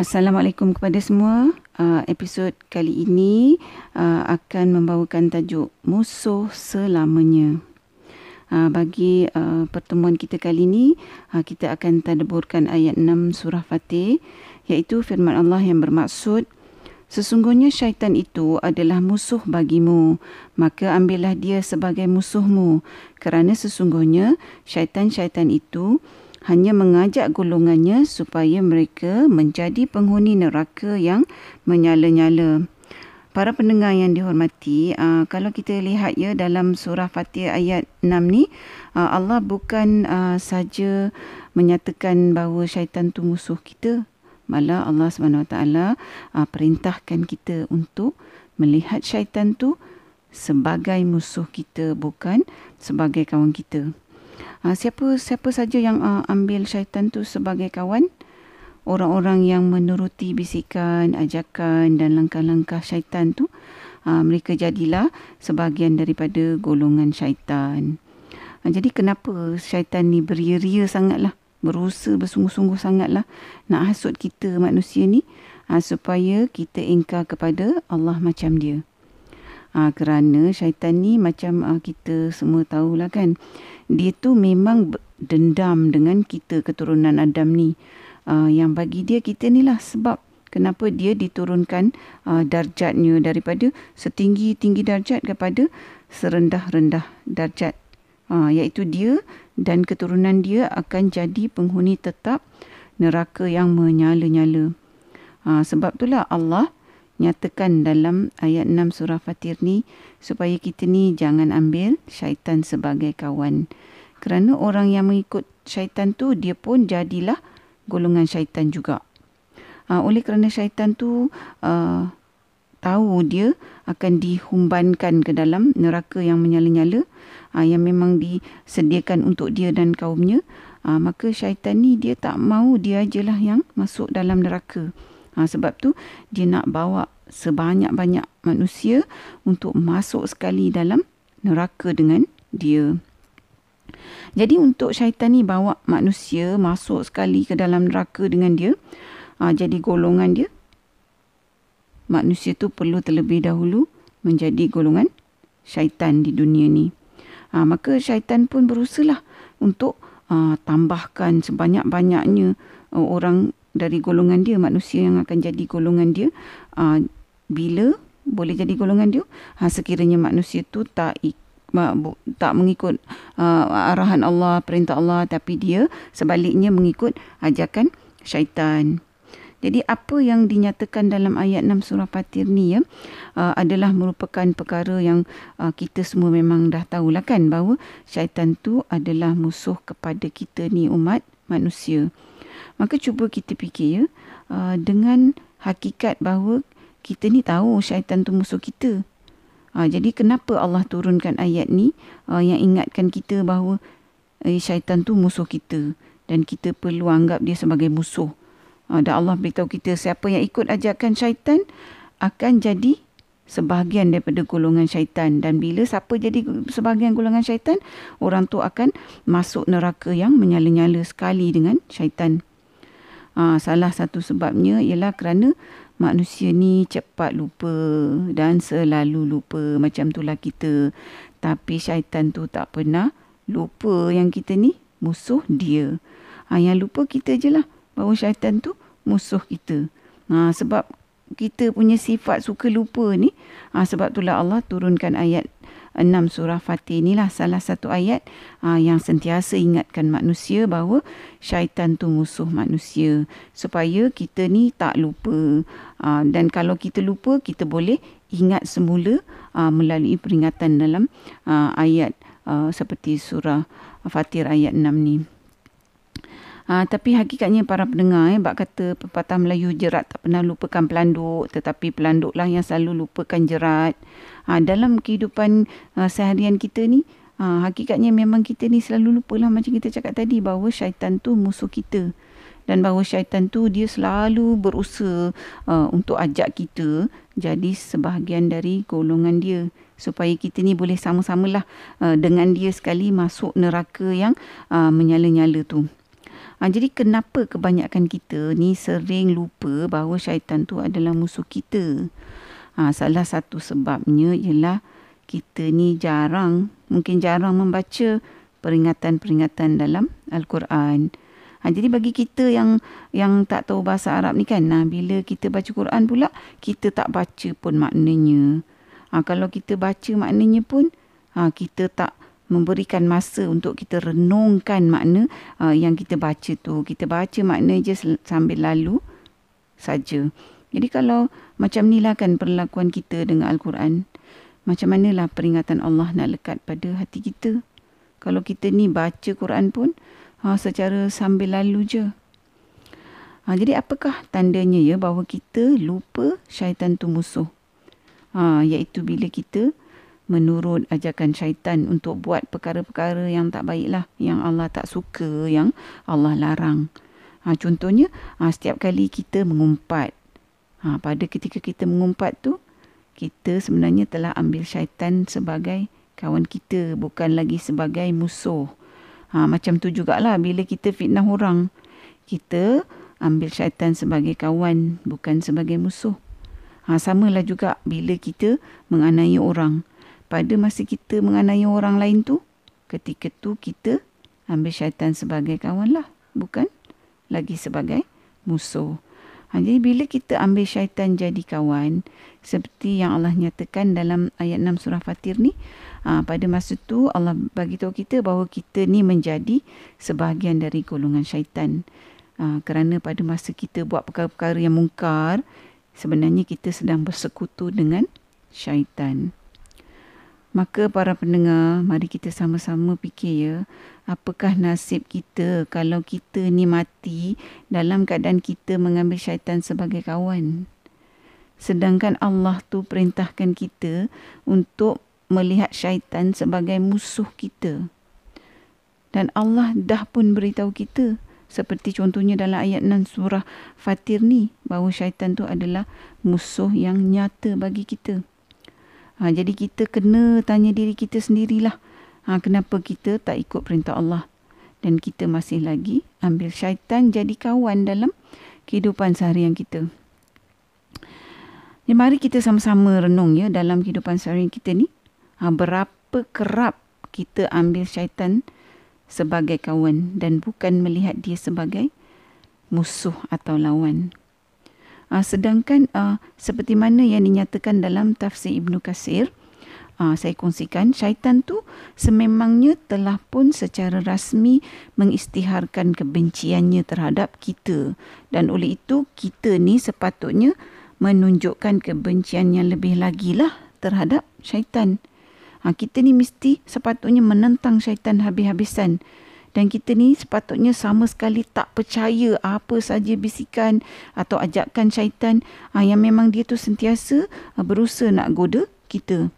Assalamualaikum kepada semua. Uh, episod kali ini uh, akan membawakan tajuk Musuh Selamanya. Uh, bagi uh, pertemuan kita kali ini, uh, kita akan tadaburkan ayat 6 surah Fatih iaitu firman Allah yang bermaksud Sesungguhnya syaitan itu adalah musuh bagimu, maka ambillah dia sebagai musuhmu. Kerana sesungguhnya syaitan-syaitan itu hanya mengajak golongannya supaya mereka menjadi penghuni neraka yang menyala-nyala. Para pendengar yang dihormati, uh, kalau kita lihat ya dalam surah Fatih ayat 6 ni, uh, Allah bukan uh, saja menyatakan bahawa syaitan tu musuh kita, malah Allah SWT perintahkan kita untuk melihat syaitan tu sebagai musuh kita bukan sebagai kawan kita. Uh, siapa siapa saja yang uh, ambil syaitan tu sebagai kawan? Orang-orang yang menuruti bisikan, ajakan dan langkah-langkah syaitan tu, uh, mereka jadilah sebahagian daripada golongan syaitan. Uh, jadi kenapa syaitan ni beria-ria sangatlah, berusaha bersungguh-sungguh sangatlah nak hasut kita manusia ni uh, supaya kita ingkar kepada Allah macam dia. Ha, kerana syaitan ni macam ha, kita semua tahulah kan. Dia tu memang dendam dengan kita keturunan Adam ni. Ha, yang bagi dia kita ni lah sebab kenapa dia diturunkan ha, darjatnya daripada setinggi-tinggi darjat kepada serendah-rendah darjat. Ha, iaitu dia dan keturunan dia akan jadi penghuni tetap neraka yang menyala-nyala. Ha, sebab itulah Allah nyatakan dalam ayat 6 surah Fatir ni supaya kita ni jangan ambil syaitan sebagai kawan. Kerana orang yang mengikut syaitan tu dia pun jadilah golongan syaitan juga. Uh, oleh kerana syaitan tu uh, tahu dia akan dihumbankan ke dalam neraka yang menyala-nyala uh, yang memang disediakan untuk dia dan kaumnya. Uh, maka syaitan ni dia tak mau dia ajalah yang masuk dalam neraka. Ha, sebab tu dia nak bawa sebanyak-banyak manusia untuk masuk sekali dalam neraka dengan dia. Jadi untuk syaitan ni bawa manusia masuk sekali ke dalam neraka dengan dia, ha, jadi golongan dia, manusia tu perlu terlebih dahulu menjadi golongan syaitan di dunia ni. Ha, maka syaitan pun berusaha untuk ha, tambahkan sebanyak-banyaknya uh, orang dari golongan dia manusia yang akan jadi golongan dia uh, bila boleh jadi golongan dia ha, sekiranya manusia tu tak tak mengikut uh, arahan Allah perintah Allah tapi dia sebaliknya mengikut ajakan syaitan jadi apa yang dinyatakan dalam ayat 6 surah Fatir ni ya uh, adalah merupakan perkara yang uh, kita semua memang dah tahulah kan bahawa syaitan tu adalah musuh kepada kita ni umat manusia. Maka cuba kita fikir ya, uh, dengan hakikat bahawa kita ni tahu syaitan tu musuh kita. Uh, jadi kenapa Allah turunkan ayat ni uh, yang ingatkan kita bahawa uh, syaitan tu musuh kita dan kita perlu anggap dia sebagai musuh. Uh, dan Allah beritahu kita siapa yang ikut ajakan syaitan akan jadi sebahagian daripada golongan syaitan dan bila siapa jadi sebahagian golongan syaitan orang tu akan masuk neraka yang menyala-nyala sekali dengan syaitan. Ha, salah satu sebabnya ialah kerana manusia ni cepat lupa dan selalu lupa macam itulah kita. Tapi syaitan tu tak pernah lupa yang kita ni musuh dia. Ha, yang lupa kita je lah bahawa syaitan tu musuh kita. Ha, sebab kita punya sifat suka lupa ni, ha, sebab itulah Allah turunkan ayat 6 surah Fatih. Inilah salah satu ayat uh, yang sentiasa ingatkan manusia bahawa syaitan tu musuh manusia. Supaya kita ni tak lupa. Uh, dan kalau kita lupa kita boleh ingat semula uh, melalui peringatan dalam uh, ayat uh, seperti surah Fatir ayat 6 ni. Ha, tapi hakikatnya para pendengar eh, bak kata pepatah Melayu jerat tak pernah lupakan pelanduk tetapi pelanduklah yang selalu lupakan jerat. Ha, dalam kehidupan uh, seharian kita ni ha, hakikatnya memang kita ni selalu lupalah macam kita cakap tadi bahawa syaitan tu musuh kita dan bahawa syaitan tu dia selalu berusaha uh, untuk ajak kita jadi sebahagian dari golongan dia supaya kita ni boleh sama-samalah uh, dengan dia sekali masuk neraka yang uh, menyala-nyala tu. Ha, jadi kenapa kebanyakan kita ni sering lupa bahawa syaitan tu adalah musuh kita? Ha, salah satu sebabnya ialah kita ni jarang, mungkin jarang membaca peringatan-peringatan dalam Al-Quran. Ha, jadi bagi kita yang yang tak tahu bahasa Arab ni kan, nah, bila kita baca Quran pula, kita tak baca pun maknanya. Ha, kalau kita baca maknanya pun, ha, kita tak memberikan masa untuk kita renungkan makna uh, yang kita baca tu. Kita baca makna je sambil lalu saja. Jadi kalau macam ni lah kan perlakuan kita dengan Al-Quran. Macam manalah peringatan Allah nak lekat pada hati kita. Kalau kita ni baca Quran pun uh, secara sambil lalu je. Ha, jadi apakah tandanya ya bahawa kita lupa syaitan tu musuh? Ha, iaitu bila kita menurut ajakan syaitan untuk buat perkara-perkara yang tak baiklah yang Allah tak suka yang Allah larang. Ha, contohnya ha, setiap kali kita mengumpat ha, pada ketika kita mengumpat tu kita sebenarnya telah ambil syaitan sebagai kawan kita bukan lagi sebagai musuh. Ha, macam tu jugalah bila kita fitnah orang kita ambil syaitan sebagai kawan bukan sebagai musuh. Ha, samalah juga bila kita menganiaya orang pada masa kita menganiaya orang lain tu, ketika tu kita ambil syaitan sebagai kawan lah. Bukan lagi sebagai musuh. Ha, jadi bila kita ambil syaitan jadi kawan, seperti yang Allah nyatakan dalam ayat 6 surah Fatir ni, ha, pada masa tu Allah bagi tahu kita bahawa kita ni menjadi sebahagian dari golongan syaitan. Ha, kerana pada masa kita buat perkara-perkara yang mungkar, sebenarnya kita sedang bersekutu dengan syaitan. Maka para pendengar, mari kita sama-sama fikir ya, apakah nasib kita kalau kita ni mati dalam keadaan kita mengambil syaitan sebagai kawan. Sedangkan Allah tu perintahkan kita untuk melihat syaitan sebagai musuh kita. Dan Allah dah pun beritahu kita seperti contohnya dalam ayat 6 surah Fatir ni bahawa syaitan tu adalah musuh yang nyata bagi kita. Ha, jadi kita kena tanya diri kita sendirilah. Ha, kenapa kita tak ikut perintah Allah? Dan kita masih lagi ambil syaitan jadi kawan dalam kehidupan seharian kita. Ya, mari kita sama-sama renung ya dalam kehidupan seharian kita ni. Ha, berapa kerap kita ambil syaitan sebagai kawan dan bukan melihat dia sebagai musuh atau lawan. Uh, sedangkan uh, seperti mana yang dinyatakan dalam tafsir Ibnu Kasir, uh, saya kongsikan syaitan tu sememangnya telah pun secara rasmi mengistiharkan kebenciannya terhadap kita dan oleh itu kita ni sepatutnya menunjukkan kebencian yang lebih lagi lah terhadap syaitan. Ha, kita ni mesti sepatutnya menentang syaitan habis-habisan dan kita ni sepatutnya sama sekali tak percaya apa saja bisikan atau ajakan syaitan uh, yang memang dia tu sentiasa uh, berusaha nak goda kita.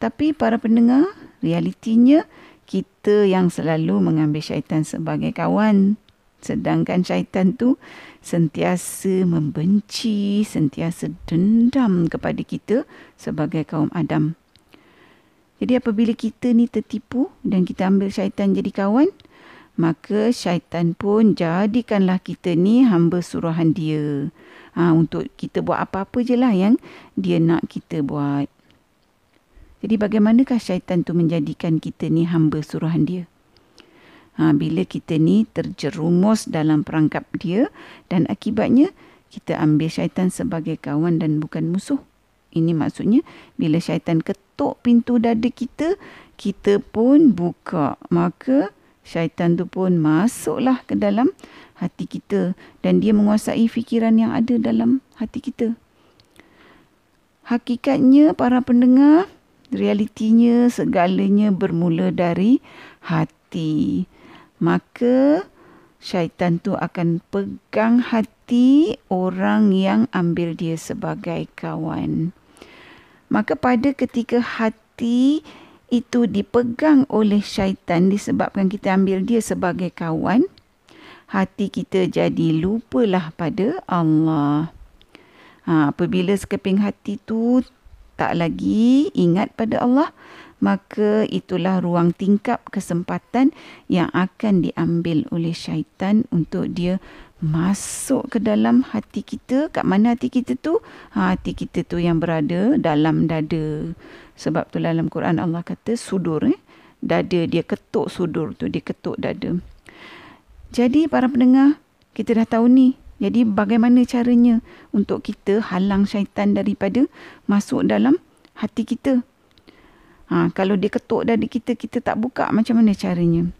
Tapi para pendengar, realitinya kita yang selalu mengambil syaitan sebagai kawan sedangkan syaitan tu sentiasa membenci, sentiasa dendam kepada kita sebagai kaum Adam. Jadi apabila kita ni tertipu dan kita ambil syaitan jadi kawan, maka syaitan pun jadikanlah kita ni hamba suruhan dia. Ha, untuk kita buat apa-apa je lah yang dia nak kita buat. Jadi bagaimanakah syaitan tu menjadikan kita ni hamba suruhan dia? Ha, bila kita ni terjerumus dalam perangkap dia dan akibatnya kita ambil syaitan sebagai kawan dan bukan musuh. Ini maksudnya bila syaitan ketuk pintu dada kita, kita pun buka. Maka syaitan tu pun masuklah ke dalam hati kita dan dia menguasai fikiran yang ada dalam hati kita. Hakikatnya para pendengar, realitinya segalanya bermula dari hati. Maka syaitan tu akan pegang hati orang yang ambil dia sebagai kawan. Maka pada ketika hati itu dipegang oleh syaitan disebabkan kita ambil dia sebagai kawan, hati kita jadi lupalah pada Allah. Ha, apabila sekeping hati tu tak lagi ingat pada Allah, maka itulah ruang tingkap kesempatan yang akan diambil oleh syaitan untuk dia masuk ke dalam hati kita. Kat mana hati kita tu? Ha, hati kita tu yang berada dalam dada. Sebab tu dalam Quran Allah kata sudur. Eh? Dada dia ketuk sudur tu. Dia ketuk dada. Jadi para pendengar, kita dah tahu ni. Jadi bagaimana caranya untuk kita halang syaitan daripada masuk dalam hati kita. Ha, kalau dia ketuk dada kita, kita tak buka macam mana caranya?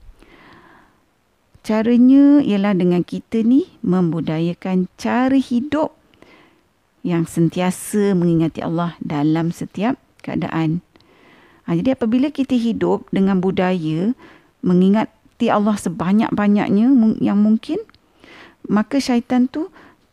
Caranya ialah dengan kita ni membudayakan cara hidup yang sentiasa mengingati Allah dalam setiap keadaan. Ha, jadi apabila kita hidup dengan budaya mengingati Allah sebanyak-banyaknya yang mungkin, maka syaitan tu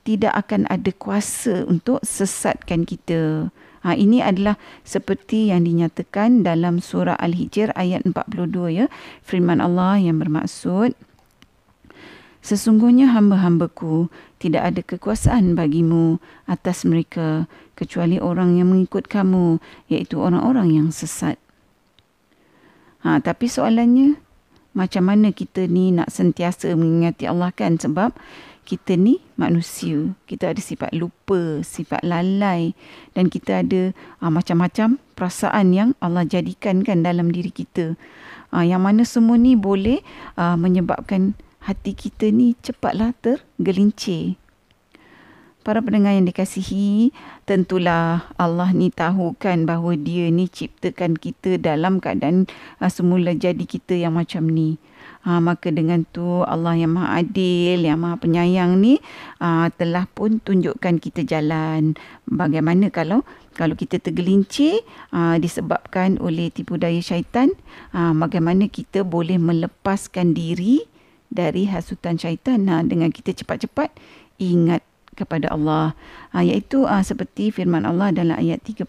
tidak akan ada kuasa untuk sesatkan kita. Ha, ini adalah seperti yang dinyatakan dalam surah Al-Hijr ayat 42 ya. Firman Allah yang bermaksud Sesungguhnya hamba-hambaku tidak ada kekuasaan bagimu atas mereka kecuali orang yang mengikut kamu iaitu orang-orang yang sesat. Ha, tapi soalannya macam mana kita ni nak sentiasa mengingati Allah kan sebab kita ni manusia. Kita ada sifat lupa, sifat lalai dan kita ada ha, macam-macam perasaan yang Allah jadikan kan dalam diri kita. Ha, yang mana semua ni boleh ha, menyebabkan hati kita ni cepatlah tergelincir. Para pendengar yang dikasihi, tentulah Allah ni tahu kan bahawa dia ni ciptakan kita dalam keadaan uh, semula jadi kita yang macam ni. Ha, maka dengan tu Allah yang maha adil, yang maha penyayang ni uh, telah pun tunjukkan kita jalan. Bagaimana kalau kalau kita tergelincir uh, disebabkan oleh tipu daya syaitan, uh, bagaimana kita boleh melepaskan diri dari hasutan syaitan. Ha, dengan kita cepat-cepat ingat kepada Allah. Ha, iaitu ha, seperti firman Allah dalam ayat 36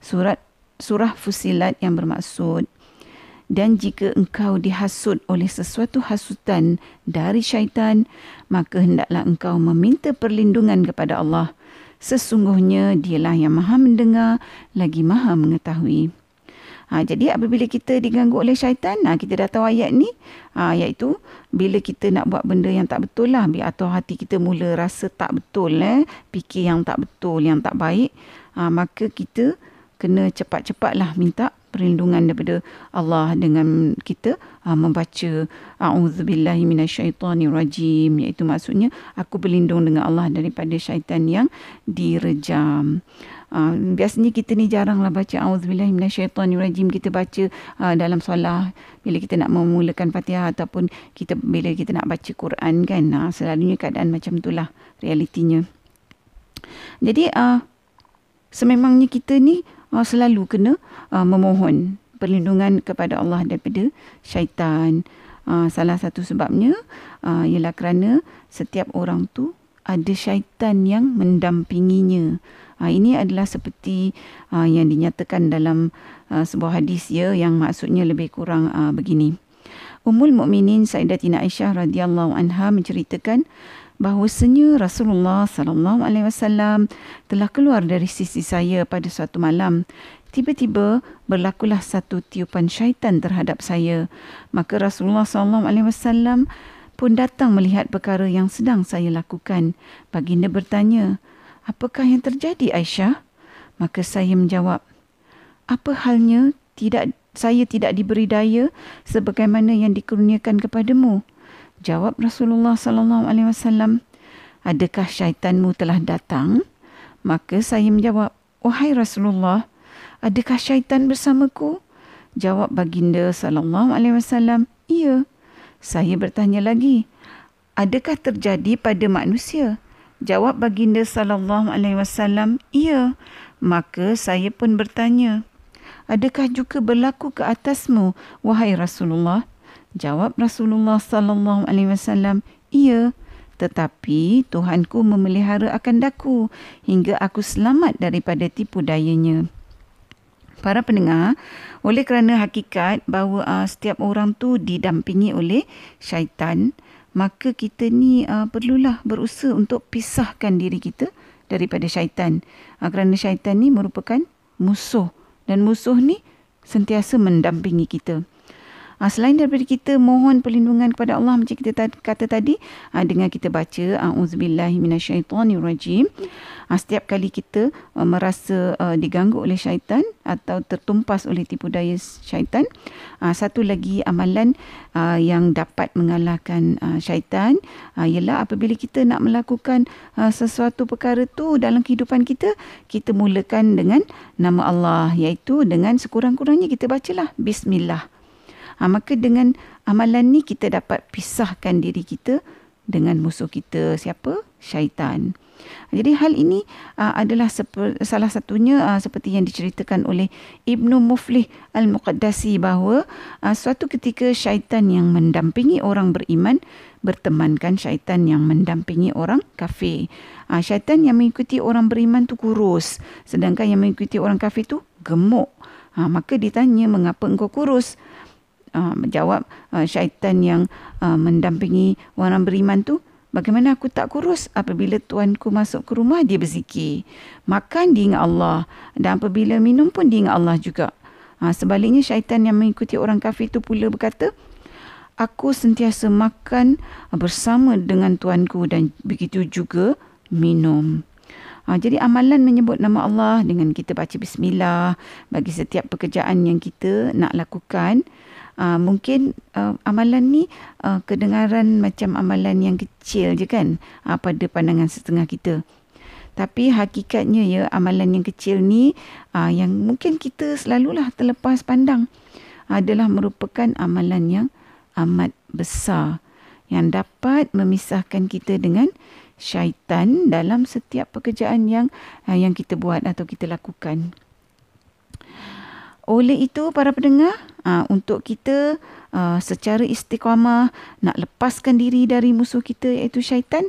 surat surah Fusilat yang bermaksud dan jika engkau dihasut oleh sesuatu hasutan dari syaitan maka hendaklah engkau meminta perlindungan kepada Allah. Sesungguhnya dialah yang maha mendengar lagi maha mengetahui Ha, jadi apabila kita diganggu oleh syaitan, ha, kita dah tahu ayat ni, ha, iaitu bila kita nak buat benda yang tak betul lah, atau hati kita mula rasa tak betul, eh, fikir yang tak betul, yang tak baik, ha, maka kita kena cepat-cepatlah minta perlindungan daripada Allah dengan kita ha, membaca auzubillahi minasyaitonirrajim iaitu maksudnya aku berlindung dengan Allah daripada syaitan yang direjam. Uh, biasanya kita ni jaranglah baca auzubillahi minasyaitonirrajim kita baca uh, dalam solat bila kita nak memulakan Fatihah ataupun kita bila kita nak baca Quran kan uh, selalunya keadaan macam itulah realitinya. Jadi uh, sememangnya kita ni uh, selalu kena uh, memohon perlindungan kepada Allah daripada syaitan. Uh, salah satu sebabnya uh, ialah kerana setiap orang tu ada syaitan yang mendampinginya. Ha, ini adalah seperti uh, yang dinyatakan dalam uh, sebuah hadis ya yang maksudnya lebih kurang uh, begini. Ummul Mukminin Sayyidatina Aisyah radhiyallahu anha menceritakan bahawasanya Rasulullah sallallahu alaihi wasallam telah keluar dari sisi saya pada suatu malam. Tiba-tiba berlakulah satu tiupan syaitan terhadap saya. Maka Rasulullah sallallahu alaihi wasallam pun datang melihat perkara yang sedang saya lakukan. Baginda bertanya, Apakah yang terjadi Aisyah? Maka saya menjawab, apa halnya tidak saya tidak diberi daya sebagaimana yang dikurniakan kepadamu? Jawab Rasulullah sallallahu alaihi wasallam, adakah syaitanmu telah datang? Maka saya menjawab, wahai Rasulullah, adakah syaitan bersamaku? Jawab baginda sallallahu alaihi wasallam, iya. Saya bertanya lagi, adakah terjadi pada manusia? Jawab baginda sallallahu alaihi wasallam, "Ya." Maka saya pun bertanya, "Adakah juga berlaku ke atasmu, wahai Rasulullah?" Jawab Rasulullah sallallahu alaihi wasallam, "Ya." Tetapi Tuhanku memelihara akan daku hingga aku selamat daripada tipu dayanya. Para pendengar, oleh kerana hakikat bahawa uh, setiap orang tu didampingi oleh syaitan, maka kita ni uh, perlulah berusaha untuk pisahkan diri kita daripada syaitan. Uh, kerana syaitan ni merupakan musuh dan musuh ni sentiasa mendampingi kita. Ha, selain daripada kita mohon perlindungan kepada Allah macam kita kata tadi ha, dengan kita baca auzubillahi minasyaitonirrajim ha, setiap kali kita uh, merasa uh, diganggu oleh syaitan atau tertumpas oleh tipu daya syaitan ha, satu lagi amalan uh, yang dapat mengalahkan uh, syaitan uh, ialah apabila kita nak melakukan uh, sesuatu perkara tu dalam kehidupan kita kita mulakan dengan nama Allah iaitu dengan sekurang-kurangnya kita bacalah bismillah Ha, maka dengan amalan ni kita dapat pisahkan diri kita dengan musuh kita siapa? Syaitan. Jadi hal ini uh, adalah seper, salah satunya uh, seperti yang diceritakan oleh Ibnu Muflih Al-Muqaddasi bahawa uh, suatu ketika syaitan yang mendampingi orang beriman bertemankan syaitan yang mendampingi orang kafir. Uh, syaitan yang mengikuti orang beriman tu kurus sedangkan yang mengikuti orang kafir tu gemuk. Uh, maka ditanya mengapa engkau kurus? Uh, menjawab uh, syaitan yang uh, mendampingi orang beriman tu bagaimana aku tak kurus? Apabila tuanku masuk ke rumah dia berzikir. Makan dia ingat Allah. Dan apabila minum pun dia ingat Allah juga. Uh, sebaliknya syaitan yang mengikuti orang kafir tu pula berkata aku sentiasa makan bersama dengan tuanku dan begitu juga minum. Ha, jadi amalan menyebut nama Allah dengan kita baca bismillah bagi setiap pekerjaan yang kita nak lakukan uh, mungkin uh, amalan ni uh, kedengaran macam amalan yang kecil je kan uh, pada pandangan setengah kita. Tapi hakikatnya ya amalan yang kecil ni uh, yang mungkin kita selalulah terlepas pandang adalah merupakan amalan yang amat besar yang dapat memisahkan kita dengan syaitan dalam setiap pekerjaan yang uh, yang kita buat atau kita lakukan. Oleh itu para pendengar uh, untuk kita uh, secara istiqamah nak lepaskan diri dari musuh kita iaitu syaitan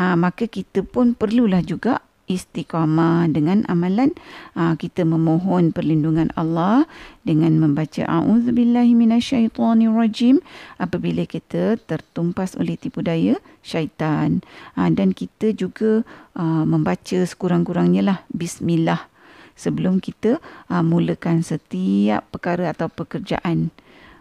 uh, maka kita pun perlulah juga istiqamah dengan amalan uh, kita memohon perlindungan Allah dengan membaca auzubillahi minasyaitonirrajim apabila kita tertumpas oleh tipu daya syaitan. Uh, dan kita juga uh, membaca sekurang-kurangnya lah bismillah sebelum kita uh, mulakan setiap perkara atau pekerjaan.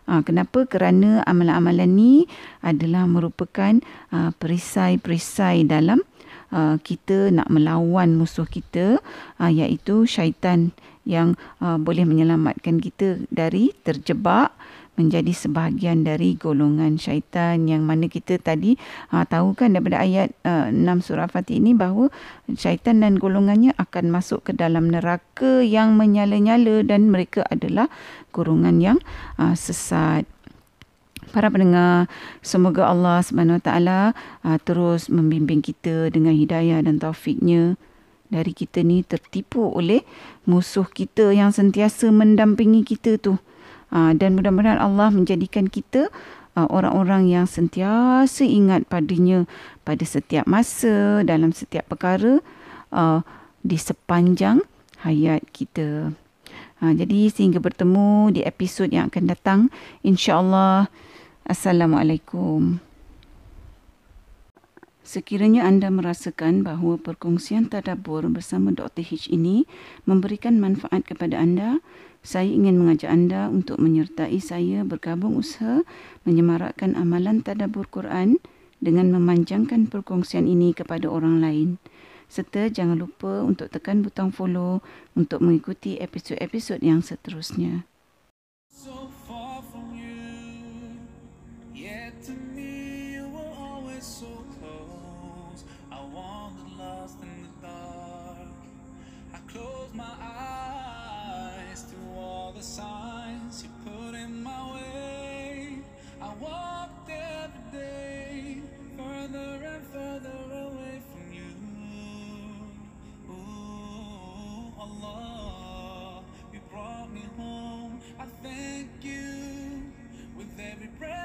Uh, kenapa? Kerana amalan-amalan ni adalah merupakan uh, perisai-perisai dalam uh, kita nak melawan musuh kita uh, iaitu syaitan yang uh, boleh menyelamatkan kita dari terjebak menjadi sebahagian dari golongan syaitan yang mana kita tadi uh, tahu kan daripada ayat uh, 6 surah Fatih ini bahawa syaitan dan golongannya akan masuk ke dalam neraka yang menyala-nyala dan mereka adalah golongan yang uh, sesat. Para pendengar, semoga Allah Subhanahu Taala terus membimbing kita dengan hidayah dan taufiknya dari kita ni tertipu oleh musuh kita yang sentiasa mendampingi kita tu. Ah, dan mudah-mudahan Allah menjadikan kita ah, orang-orang yang sentiasa ingat padanya pada setiap masa dalam setiap perkara ah, di sepanjang hayat kita. jadi sehingga bertemu di episod yang akan datang insya-Allah assalamualaikum. Sekiranya anda merasakan bahawa perkongsian tadabbur bersama Dr. H ini memberikan manfaat kepada anda, saya ingin mengajak anda untuk menyertai saya bergabung usaha menyemarakkan amalan tadabbur Quran dengan memanjangkan perkongsian ini kepada orang lain. Serta jangan lupa untuk tekan butang follow untuk mengikuti episod-episod yang seterusnya. thank you with every breath.